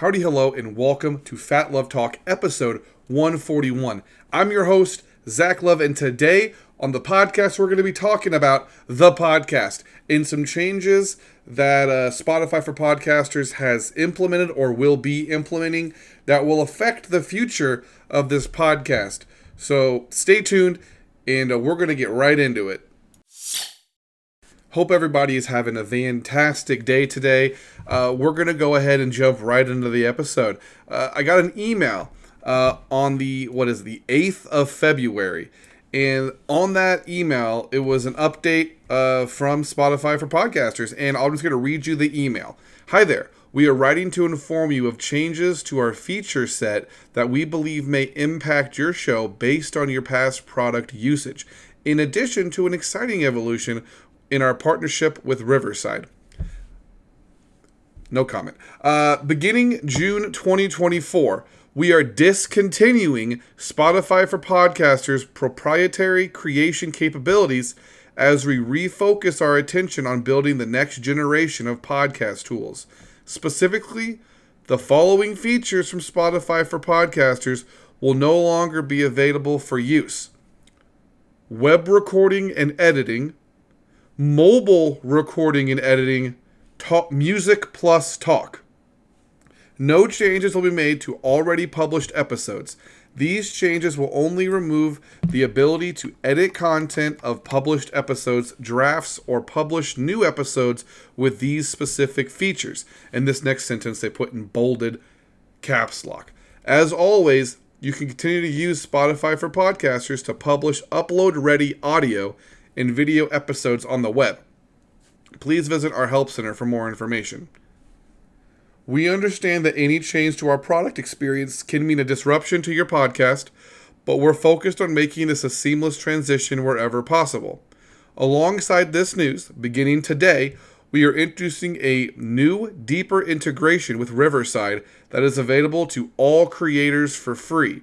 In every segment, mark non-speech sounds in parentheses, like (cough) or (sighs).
Howdy, hello, and welcome to PhatLove Talk, episode 141. I'm your host, Zach Love, and today on the podcast, we're going to be talking about the podcast and some changes that uh, Spotify for Podcasters has implemented or will be implementing that will affect the future of this podcast. So stay tuned, and uh, we're going to get right into it. Hope everybody is having a fantastic day today. Uh, we're going to go ahead and jump right into the episode. Uh, I got an email uh, on the, what is the 8th of February. And on that email, it was an update uh, from Spotify for podcasters. And I'm just going to read you the email. Hi there. We are writing to inform you of changes to our feature set that we believe may impact your show based on your past product usage, in addition to an exciting evolution in our partnership with Riverside. No comment. Uh, beginning June 2024, we are discontinuing Spotify for Podcasters' proprietary creation capabilities as we refocus our attention on building the next generation of podcast tools. Specifically, the following features from Spotify for Podcasters will no longer be available for use web recording and editing, mobile recording and editing, talk, music plus talk. No changes will be made to already published episodes. These changes will only remove the ability to edit content of published episodes, drafts, or publish new episodes with these specific features. In this next sentence, they put in bolded caps lock. As always, you can continue to use Spotify for podcasters to publish upload ready audio and video episodes on the web. Please visit our Help Center for more information. We understand that any change to our product experience can mean a disruption to your podcast, but we're focused on making this a seamless transition wherever possible. Alongside this news, beginning today, we are introducing a new, deeper integration with Riverside that is available to all creators for free.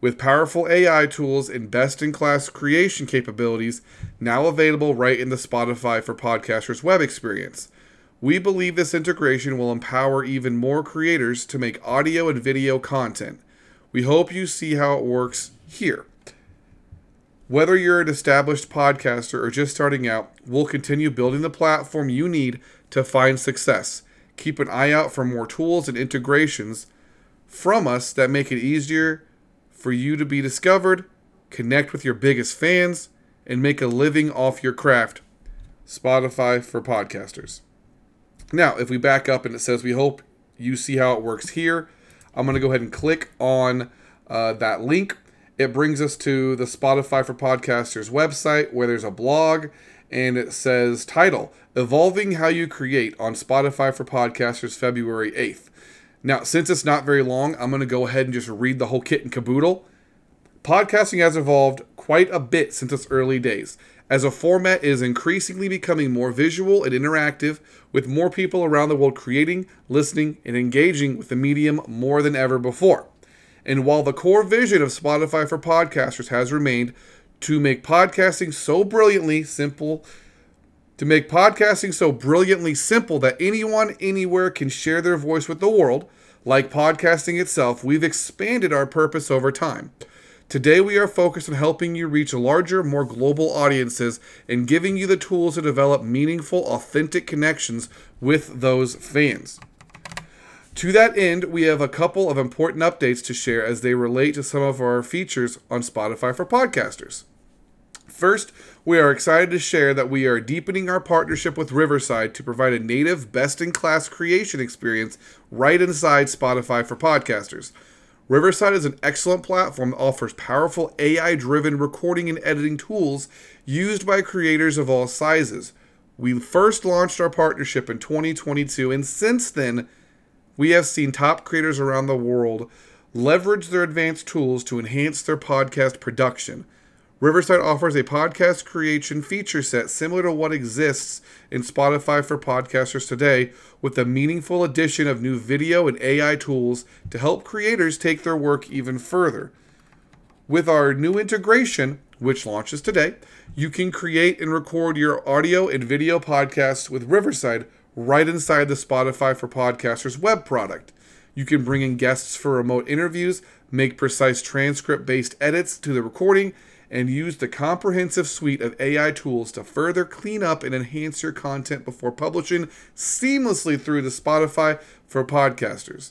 With powerful AI tools and best in class creation capabilities now available right in the Spotify for Podcasters web experience. We believe this integration will empower even more creators to make audio and video content. We hope you see how it works here. Whether you're an established podcaster or just starting out, we'll continue building the platform you need to find success. Keep an eye out for more tools and integrations from us that make it easier for you to be discovered, connect with your biggest fans, and make a living off your craft. Spotify for podcasters. Now, if we back up and it says, We hope you see how it works here, I'm going to go ahead and click on uh, that link. It brings us to the Spotify for Podcasters website where there's a blog and it says title Evolving How You Create on Spotify for Podcasters February 8th. Now, since it's not very long, I'm going to go ahead and just read the whole kit and caboodle. Podcasting has evolved quite a bit since its early days, as a format is increasingly becoming more visual and interactive, with more people around the world creating, listening, and engaging with the medium more than ever before. And while the core vision of Spotify for podcasters has remained to make podcasting so brilliantly simple, to make podcasting so brilliantly simple that anyone anywhere can share their voice with the world, like podcasting itself, we've expanded our purpose over time. Today, we are focused on helping you reach larger, more global audiences and giving you the tools to develop meaningful, authentic connections with those fans. To that end, we have a couple of important updates to share as they relate to some of our features on Spotify for podcasters. First, we are excited to share that we are deepening our partnership with Riverside to provide a native, best in class creation experience right inside Spotify for podcasters. Riverside is an excellent platform that offers powerful AI driven recording and editing tools used by creators of all sizes. We first launched our partnership in 2022, and since then, we have seen top creators around the world leverage their advanced tools to enhance their podcast production. Riverside offers a podcast creation feature set similar to what exists in Spotify for podcasters today, with a meaningful addition of new video and AI tools to help creators take their work even further. With our new integration, which launches today, you can create and record your audio and video podcasts with Riverside right inside the Spotify for Podcasters web product. You can bring in guests for remote interviews, make precise transcript based edits to the recording, and use the comprehensive suite of AI tools to further clean up and enhance your content before publishing seamlessly through to Spotify for podcasters.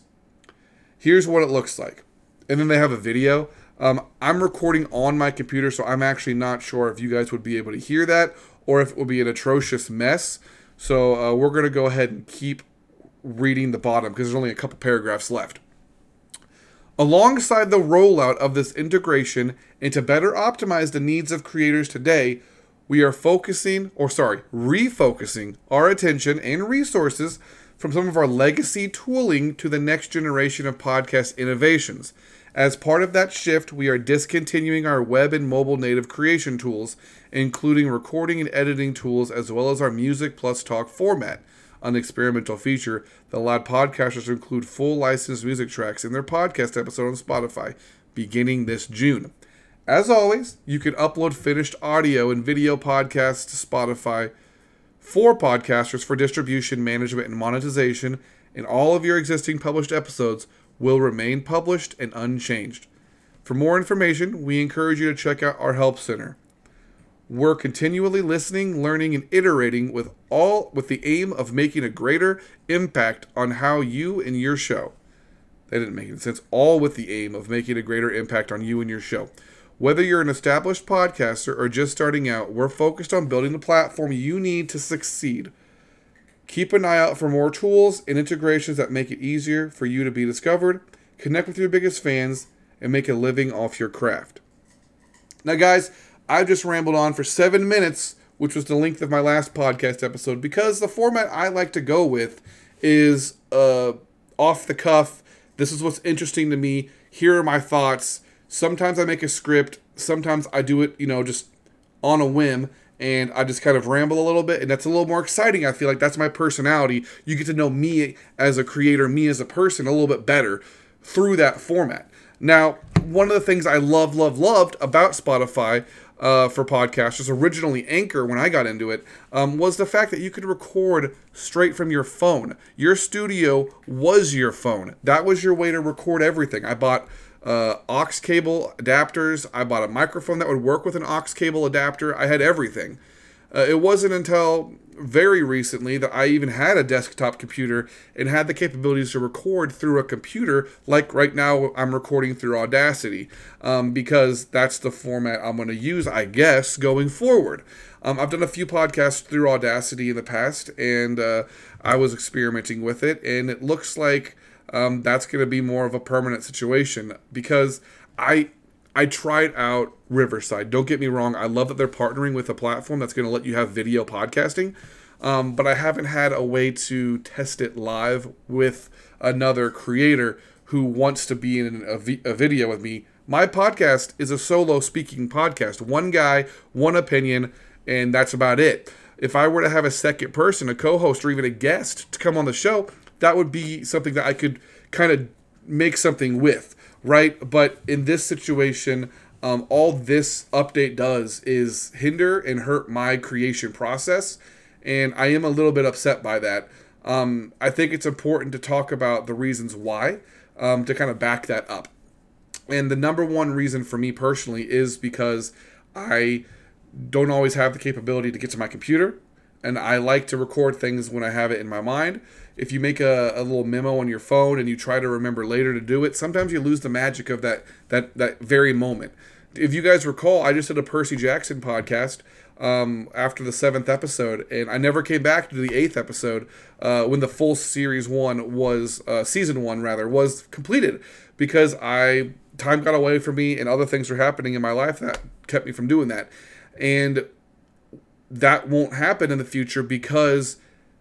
Here's what it looks like. And then they have a video. Um, I'm recording on my computer, so I'm actually not sure if you guys would be able to hear that or if it would be an atrocious mess. So uh, we're going to go ahead and keep reading the bottom because there's only a couple paragraphs left. Alongside the rollout of this integration and to better optimize the needs of creators today, we are focusing, or sorry, refocusing our attention and resources from some of our legacy tooling to the next generation of podcast innovations. As part of that shift, we are discontinuing our web and mobile native creation tools, including recording and editing tools, as well as our music plus talk format an experimental feature that allowed podcasters to include full licensed music tracks in their podcast episode on Spotify beginning this June. As always, you can upload finished audio and video podcasts to Spotify for podcasters for distribution, management, and monetization, and all of your existing published episodes will remain published and unchanged. For more information, we encourage you to check out our Help Center. We're continually listening, learning, and iterating with all with the aim of making a greater impact on how you and your show. That didn't make any sense. All with the aim of making a greater impact on you and your show. Whether you're an established podcaster or just starting out, we're focused on building the platform you need to succeed. Keep an eye out for more tools and integrations that make it easier for you to be discovered, connect with your biggest fans, and make a living off your craft. Now, guys, I've just rambled on for seven minutes, which was the length of my last podcast episode, because the format I like to go with is uh, off the cuff. This is what's interesting to me. Here are my thoughts. Sometimes I make a script. Sometimes I do it, you know, just on a whim and I just kind of ramble a little bit, and that's a little more exciting. I feel like that's my personality. You get to know me as a creator, me as a person, a little bit better through that format. Now, one of the things I love, love, loved about Spotify uh, for podcasters, originally Anchor when I got into it, um, was the fact that you could record straight from your phone. Your studio was your phone. That was your way to record everything. I bought uh, aux cable adapters. I bought a microphone that would work with an aux cable adapter. I had everything. Uh, it wasn't until very recently that I even had a desktop computer and had the capabilities to record through a computer, like right now I'm recording through Audacity, um, because that's the format I'm going to use, I guess, going forward. Um, I've done a few podcasts through Audacity in the past, and uh, I was experimenting with it, and it looks like um, that's going to be more of a permanent situation because I I tried out Riverside. Don't get me wrong. I love that they're partnering with a platform that's going to let you have video podcasting. Um, but I haven't had a way to test it live with another creator who wants to be in a, a video with me. My podcast is a solo speaking podcast. One guy, one opinion, and that's about it. If I were to have a second person, a co host, or even a guest to come on the show, that would be something that I could kind of make something with right? But in this situation, um, all this update does is hinder and hurt my creation process, and I am a little bit upset by that. Um, I think it's important to talk about the reasons why um, to kind of back that up. And the number one reason for me personally is because I don't always have the capability to get to my computer, and I like to record things when I have it in my mind if you make a, a little memo on your phone and you try to remember later to do it, sometimes you lose the magic of that that that very moment. If you guys recall, I just did a Percy Jackson podcast um, after the seventh episode, and I never came back to the eighth episode uh, when the full series one was uh, season one rather was completed because I time got away from me and other things were happening in my life that kept me from doing that, and that won't happen in the future because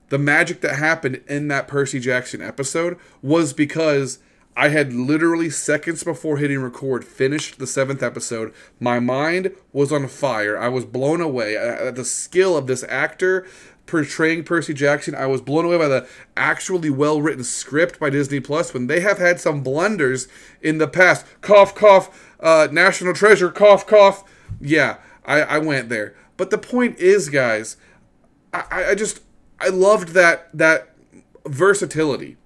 the magic that happened in that Percy Jackson episode was because I had literally seconds before hitting record finished the seventh episode. My mind was on fire. I was blown away at the skill of this actor portraying Percy Jackson. I was blown away by the actually well written script by Disney Plus when they have had some blunders in the past. Cough, cough, uh, National Treasure, cough, cough. Yeah, I, I went there. But the point is, guys, I, I just I loved that that versatility.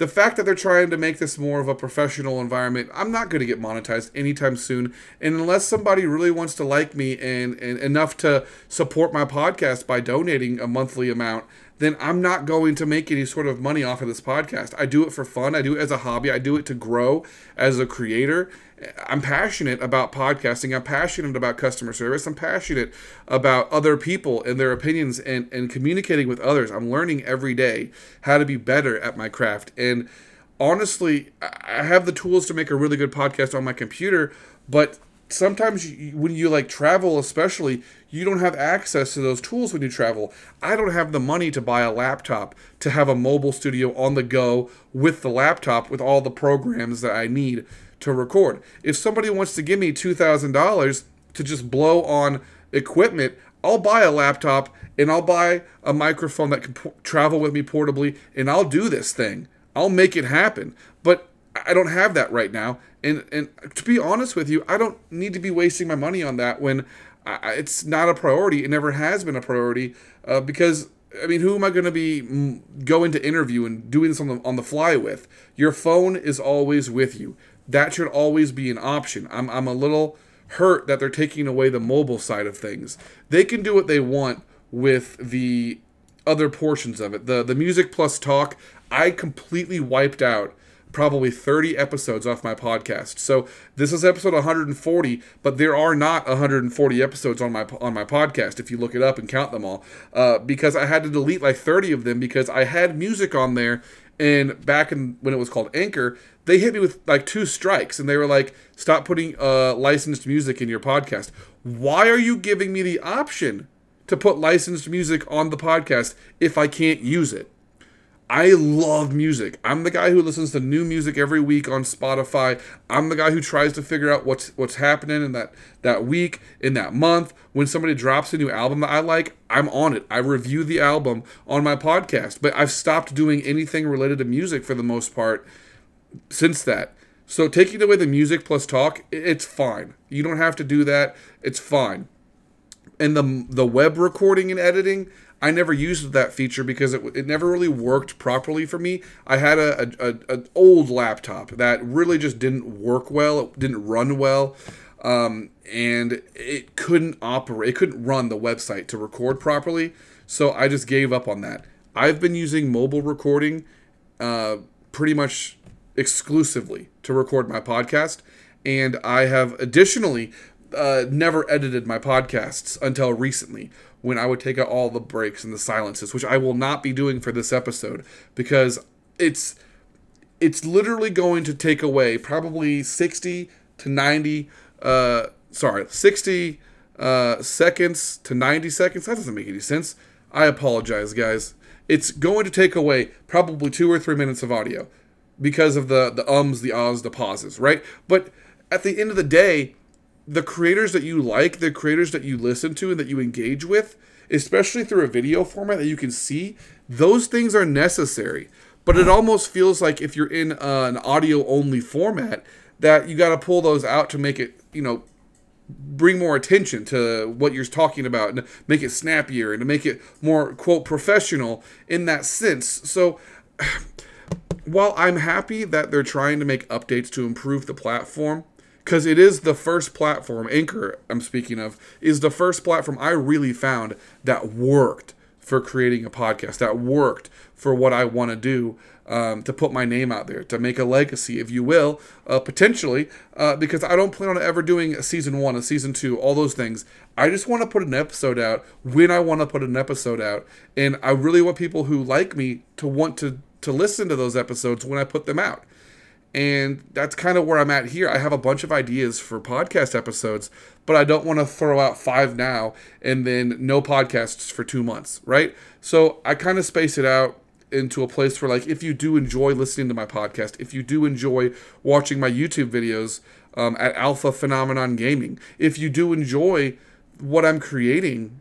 the fact that they're trying to make this more of a professional environment, I'm not going to get monetized anytime soon. And unless somebody really wants to like me and, and enough to support my podcast by donating a monthly amount, then I'm not going to make any sort of money off of this podcast. I do it for fun. I do it as a hobby. I do it to grow as a creator. I'm passionate about podcasting. I'm passionate about customer service. I'm passionate about other people and their opinions and, and communicating with others. I'm learning every day how to be better at my craft. And honestly, I have the tools to make a really good podcast on my computer, but sometimes when you like travel especially you don't have access to those tools when you travel i don't have the money to buy a laptop to have a mobile studio on the go with the laptop with all the programs that i need to record. If somebody wants to give me $2,000 to just blow on equipment, I'll buy a laptop and I'll buy a microphone that can p- travel with me portably and I'll do this thing. I'll make it happen. But I don't have that right now. And and to be honest with you, I don't need to be wasting my money on that when I, it's not a priority. It never has been a priority uh, because I mean, who am I going to be mm, going to interview and doing this on the on the fly with? Your phone is always with you that should always be an option. I'm, I'm a little hurt that they're taking away the mobile side of things. They can do what they want with the other portions of it. The the music plus talk, I completely wiped out probably 30 episodes off my podcast. So this is episode 140, but there are not 140 episodes on my on my podcast if you look it up and count them all. Uh, because I had to delete like 30 of them because I had music on there and back in when it was called Anchor, they hit me with like two strikes and they were like, stop putting uh, licensed music in your podcast. Why are you giving me the option to put licensed music on the podcast if I can't use it? I love music. I'm the guy who listens to new music every week on Spotify. I'm the guy who tries to figure out what's what's happening in that that week, in that month. When somebody drops a new album that I like, I'm on it. I review the album on my podcast. But I've stopped doing anything related to music for the most part since that. So taking away the music plus talk, it's fine. You don't have to do that. It's fine. And the the web recording and editing, I never used that feature because it, it never really worked properly for me. I had a, a, a an old laptop that really just didn't work well. It didn't run well, um, and it couldn't operate. It couldn't run the website to record properly. So I just gave up on that. I've been using mobile recording uh, pretty much exclusively to record my podcast. And I have additionally uh, never edited my podcasts until recently when I would take out all the breaks and the silences, which I will not be doing for this episode because it's it's literally going to take away probably 60 to 90 uh sorry 60 uh seconds to 90 seconds. That doesn't make any sense. I apologize guys. It's going to take away probably two or three minutes of audio because of the the ums, the ahs, the pauses, right? But at the end of the day, the creators that you like, the creators that you listen to and that you engage with, especially through a video format that you can see, those things are necessary. But it almost feels like if you're in uh, an audio only format, that you got to pull those out to make it, you know, bring more attention to what you're talking about and make it snappier and to make it more quote professional in that sense. So (sighs) while I'm happy that they're trying to make updates to improve the platform, because it is the first platform, Anchor, I'm speaking of, is the first platform I really found that worked for creating a podcast, that worked for what I want to do. Um, to put my name out there, to make a legacy, if you will, uh, potentially, uh, because I don't plan on ever doing a season one, a season two, all those things. I just want to put an episode out when I want to put an episode out, and I really want people who like me to want to to listen to those episodes when I put them out. And that's kind of where I'm at here. I have a bunch of ideas for podcast episodes, but I don't want to throw out five now and then no podcasts for two months, right? So I kind of space it out into a place where, like, if you do enjoy listening to my podcast, if you do enjoy watching my YouTube videos um, at Alpha Phenomenon Gaming, if you do enjoy what I'm creating,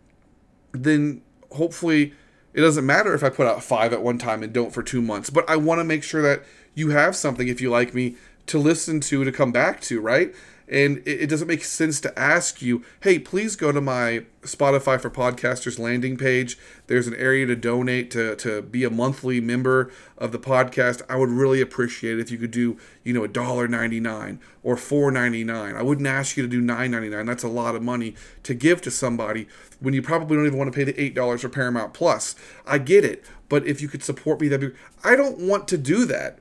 then hopefully it doesn't matter if I put out five at one time and don't for two months, but I want to make sure that you have something, if you like me, to listen to, to come back to, right? And it, it doesn't make sense to ask you, hey, please go to my Spotify for Podcasters landing page. There's an area to donate to, to be a monthly member of the podcast. I would really appreciate it if you could do, you know, a dollar ninety nine or four ninety nine. I wouldn't ask you to do nine ninety nine. That's a lot of money to give to somebody when you probably don't even want to pay the eight dollars for Paramount Plus. I get it, but if you could support me, that'd be. I don't want to do that.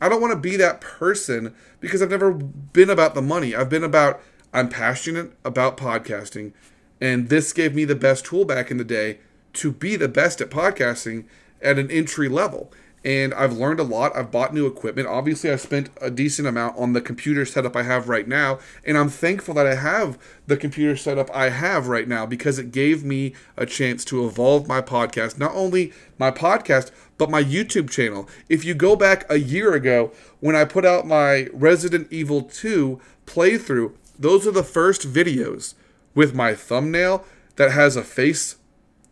I don't want to be that person because I've never been about the money. I've been about I'm passionate about podcasting, and this gave me the best tool back in the day to be the best at podcasting at an entry level and I've learned a lot. I've bought new equipment. Obviously, I spent a decent amount on the computer setup I have right now, and I'm thankful that I have the computer setup I have right now because it gave me a chance to evolve my podcast, not only my podcast, but my YouTube channel. If you go back a year ago when I put out my Resident Evil 2 playthrough, those are the first videos with my thumbnail that has a face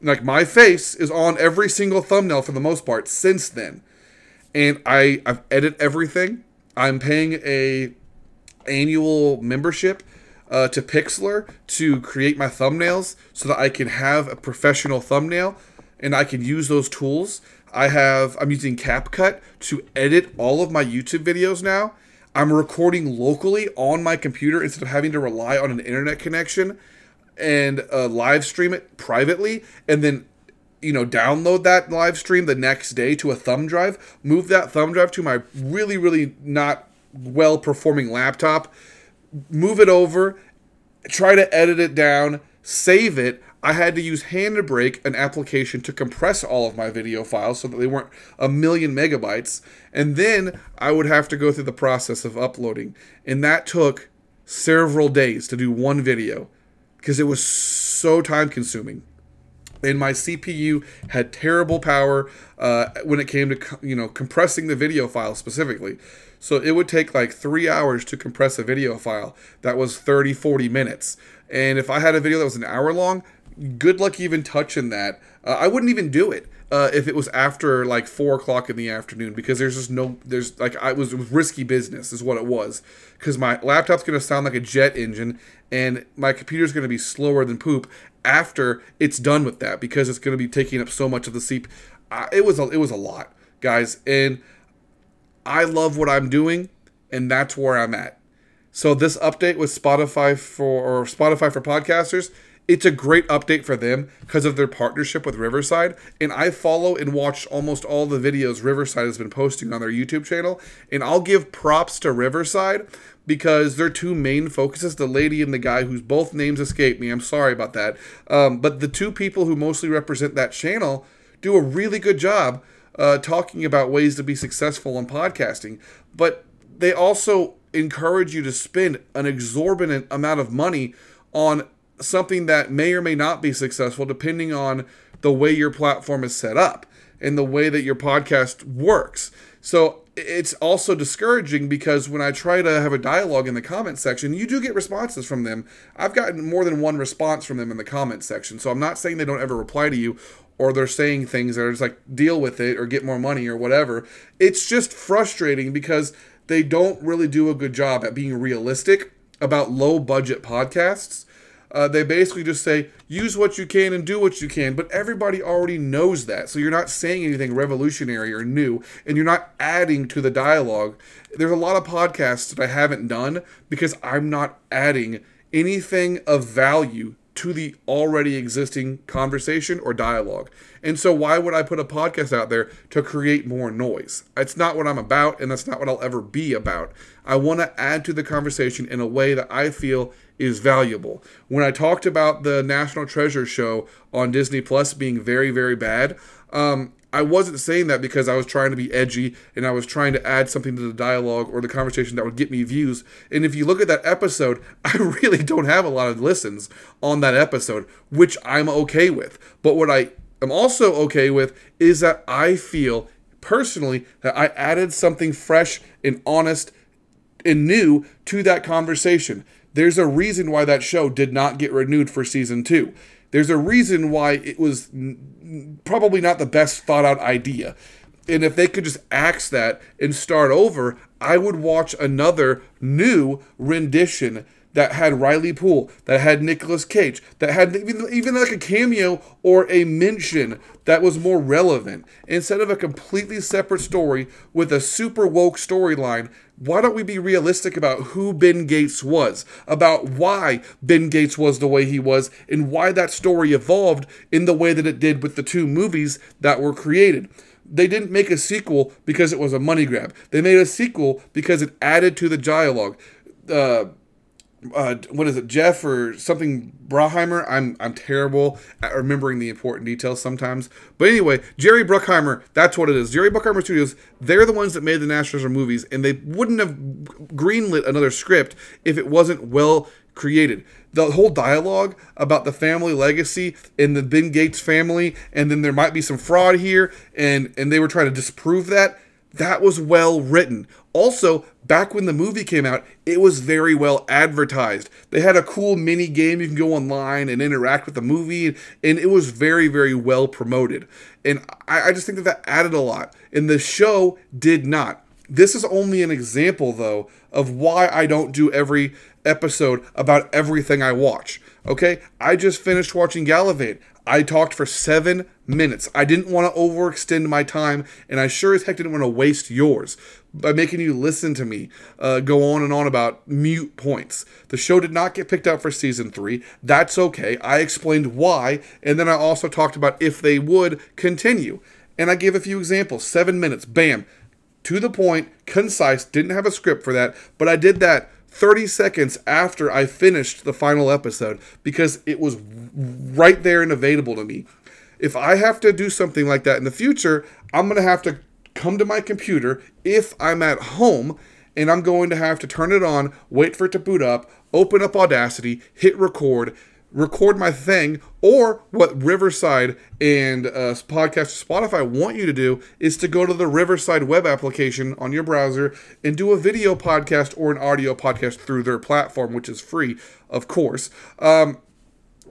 like my face is on every single thumbnail for the most part since then and i i've edited everything i'm paying a annual membership uh, to pixlr to create my thumbnails so that i can have a professional thumbnail and i can use those tools i have i'm using capcut to edit all of my youtube videos now. I'm recording locally on my computer instead of having to rely on an internet connection and uh, live stream it privately and then you know download that live stream the next day to a thumb drive move that thumb drive to my really really not well performing laptop move it over try to edit it down save it i had to use handbrake an application to compress all of my video files so that they weren't a million megabytes and then i would have to go through the process of uploading and that took several days to do one video because it was so time consuming. And my CPU had terrible power uh, when it came to you know compressing the video file specifically. So it would take like three hours to compress a video file that was 30, 40 minutes. And if I had a video that was an hour long, good luck even touching that. Uh, I wouldn't even do it uh, if it was after like four o'clock in the afternoon because there's just no there's like I was, was risky business is what it was because my laptop's gonna sound like a jet engine and my computer's gonna be slower than poop after it's done with that because it's gonna be taking up so much of the. Uh, it was a, it was a lot, guys, and I love what I'm doing, and that's where I'm at. So this update with Spotify for or Spotify for podcasters it's a great update for them because of their partnership with Riverside. And I follow and watch almost all the videos Riverside has been posting on their YouTube channel. And I'll give props to Riverside because their two main focuses, the lady and the guy whose both names escape me. I'm sorry about that. Um, but the two people who mostly represent that channel do a really good job uh, talking about ways to be successful in podcasting. But they also encourage you to spend an exorbitant amount of money on something that may or may not be successful depending on the way your platform is set up and the way that your podcast works. So it's also discouraging because when I try to have a dialogue in the comment section, you do get responses from them. I've gotten more than one response from them in the comment section. So I'm not saying they don't ever reply to you or they're saying things that are just like deal with it or get more money or whatever. It's just frustrating because they don't really do a good job at being realistic about low budget podcasts uh, they basically just say use what you can and do what you can but everybody already knows that so you're not saying anything revolutionary or new and you're not adding to the dialogue there's a lot of podcasts that i haven't done because i'm not adding anything of value to the already existing conversation or dialogue. And so, why would I put a podcast out there to create more noise? It's not what I'm about, and that's not what I'll ever be about. I want to add to the conversation in a way that I feel is valuable. When I talked about the National Treasure show on Disney Plus being very, very bad, um, I wasn't saying that because I was trying to be edgy and I was trying to add something to the dialogue or the conversation that would get me views. And if you look at that episode, (laughs) I really don't have a lot of listens on that episode, which I'm okay with. But what I am also okay with is that I feel personally that I added something fresh and honest and new to that conversation. There's a reason why that show did not get renewed for season two. There's a reason why it was probably not the best thought out idea. And if they could just axe that and start over, I would watch another new rendition that had Riley Poole, that had Nicolas Cage, that had even, even like a cameo or a mention that was more relevant. Instead of a completely separate story with a super woke storyline, why don't we be realistic about who Ben Gates was, about why Ben Gates was the way he was, and why that story evolved in the way that it did with the two movies that were created? They didn't make a sequel because it was a money grab. They made a sequel because it added to the dialogue. Uh, uh, what is it, Jeff or something Braheimer? I'm I'm terrible at remembering the important details sometimes. But anyway, Jerry Bruckheimer, that's what it is. Jerry Bruckheimer Studios, they're the ones that made the National movies, and they wouldn't have greenlit another script if it wasn't well created. The whole dialogue about the family legacy and the Ben Gates family, and then there might be some fraud here, and and they were trying to disprove that. That was well written. Also, back when the movie came out, it was very well advertised. They had a cool mini game you can go online and interact with the movie, and it was very, very well promoted. And I, just think that that added a lot. And the show did not. This is only an example, though, of why I don't do every episode about everything I watch. Okay? I just finished watching Galavant. I talked for seven minutes. I didn't want to overextend my time, and I sure as heck didn't want to waste yours by making you listen to me uh, go on and on about mute points. The show did not get picked up for season three. That's okay. I explained why, and then I also talked about if they would continue. And I gave a few examples. Seven minutes, bam, to the point, concise, didn't have a script for that, but I did that 30 seconds after I finished the final episode because it was right there and available to me. If I have to do something like that in the future, I'm going to have to come to my computer if I'm at home and I'm going to have to turn it on, wait for it to boot up, open up Audacity, hit record, record my thing, or what Riverside and uh, podcast Spotify want you to do is to go to the Riverside web application on your browser and do a video podcast or an audio podcast through their platform, which is free, of course. Um,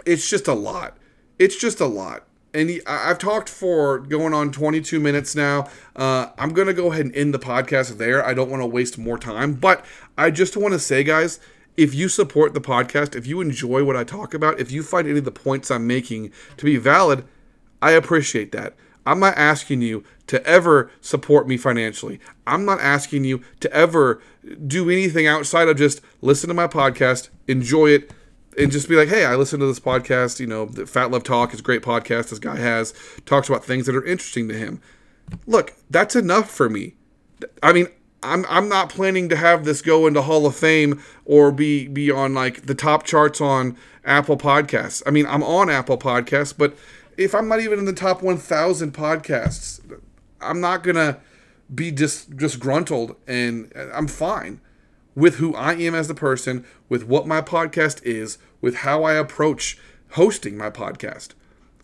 it's just a lot. It's just a lot. And I've talked for going on 22 minutes now. Uh, I'm going to go ahead and end the podcast there. I don't want to waste more time. But I just want to say, guys, if you support the podcast, if you enjoy what I talk about, if you find any of the points I'm making to be valid, I appreciate that. I'm not asking you to ever support me financially. I'm not asking you to ever do anything outside of just listen to my podcast, enjoy it, and just be like, hey, I listened to this podcast. You know, the PhatLove Talk is a great podcast. This guy has talks about things that are interesting to him. Look, that's enough for me. I mean, I'm I'm not planning to have this go into Hall of Fame or be be on like the top charts on Apple Podcasts. I mean, I'm on Apple Podcasts, but if I'm not even in the top 1,000 podcasts, I'm not gonna be just disgruntled, and I'm fine with who I am as a person, with what my podcast is, with how I approach hosting my podcast.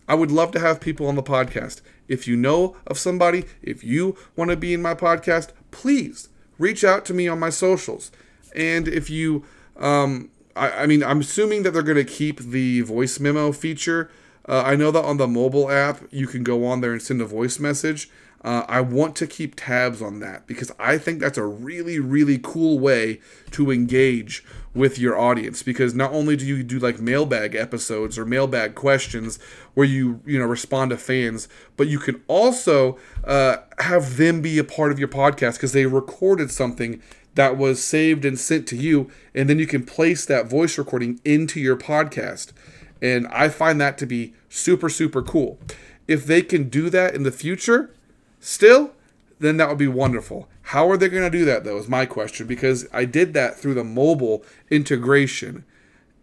I would love to have people on the podcast. If you know of somebody, if you want to be in my podcast, please reach out to me on my socials. And if you, um, I, I mean, I'm assuming that they're going to keep the voice memo feature. Uh, I know that on the mobile app, you can go on there and send a voice message. Uh, I want to keep tabs on that because I think that's a really, really cool way to engage with your audience. Because not only do you do like mailbag episodes or mailbag questions where you you know respond to fans, but you can also uh, have them be a part of your podcast because they recorded something that was saved and sent to you, and then you can place that voice recording into your podcast. And I find that to be super, super cool. If they can do that in the future, still, then that would be wonderful. How are they going to do that, though, is my question, because I did that through the mobile integration.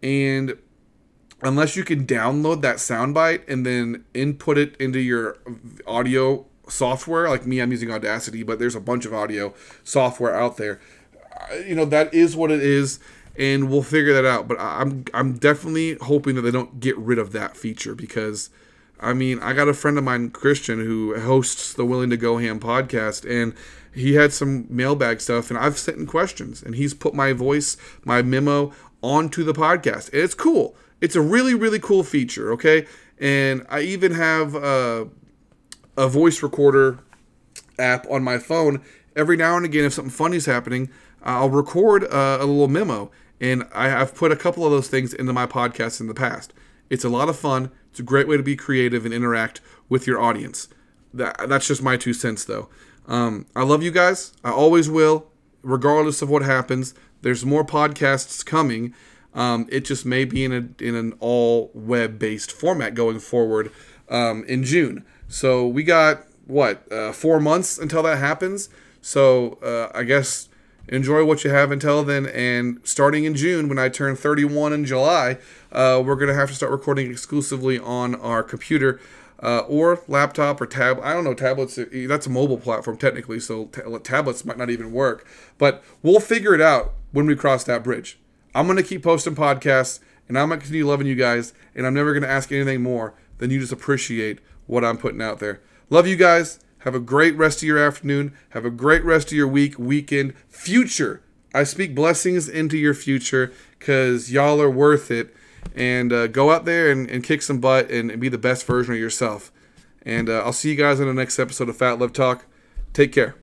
And unless you can download that soundbite and then input it into your audio software, like me, I'm using Audacity, but there's a bunch of audio software out there. You know, that is what it is and we'll figure that out. But I'm I'm definitely hoping that they don't get rid of that feature because I mean, I got a friend of mine, Christian, who hosts the Willing to Go Ham podcast, and he had some mailbag stuff, and I've sent in questions, and he's put my voice, my memo onto the podcast. And it's cool. It's a really, really cool feature, okay? And I even have a, a voice recorder app on my phone every now and again, if something funny is happening, I'll record uh, a little memo. And I have put a couple of those things into my podcast in the past. It's a lot of fun. It's a great way to be creative and interact with your audience. That, that's just my two cents, though. Um, I love you guys. I always will, regardless of what happens. There's more podcasts coming. Um, it just may be in a in an all web based format going forward um, in June. So we got what uh, four months until that happens. So uh, I guess enjoy what you have until then. And starting in June, when I turn 31 in July, uh, we're gonna have to start recording exclusively on our computer. Uh, or laptop or tab. I don't know tablets. That's a mobile platform technically, so t- tablets might not even work. But we'll figure it out when we cross that bridge. I'm gonna keep posting podcasts, and I'm gonna continue loving you guys, and I'm never gonna ask anything more than you just appreciate what I'm putting out there. Love you guys. Have a great rest of your afternoon. Have a great rest of your week, weekend, future. I speak blessings into your future because y'all are worth it. And uh, go out there and, and kick some butt and, and, be the best version of yourself. And uh, I'll see you guys on the next episode of PhatLove Talk. Take care.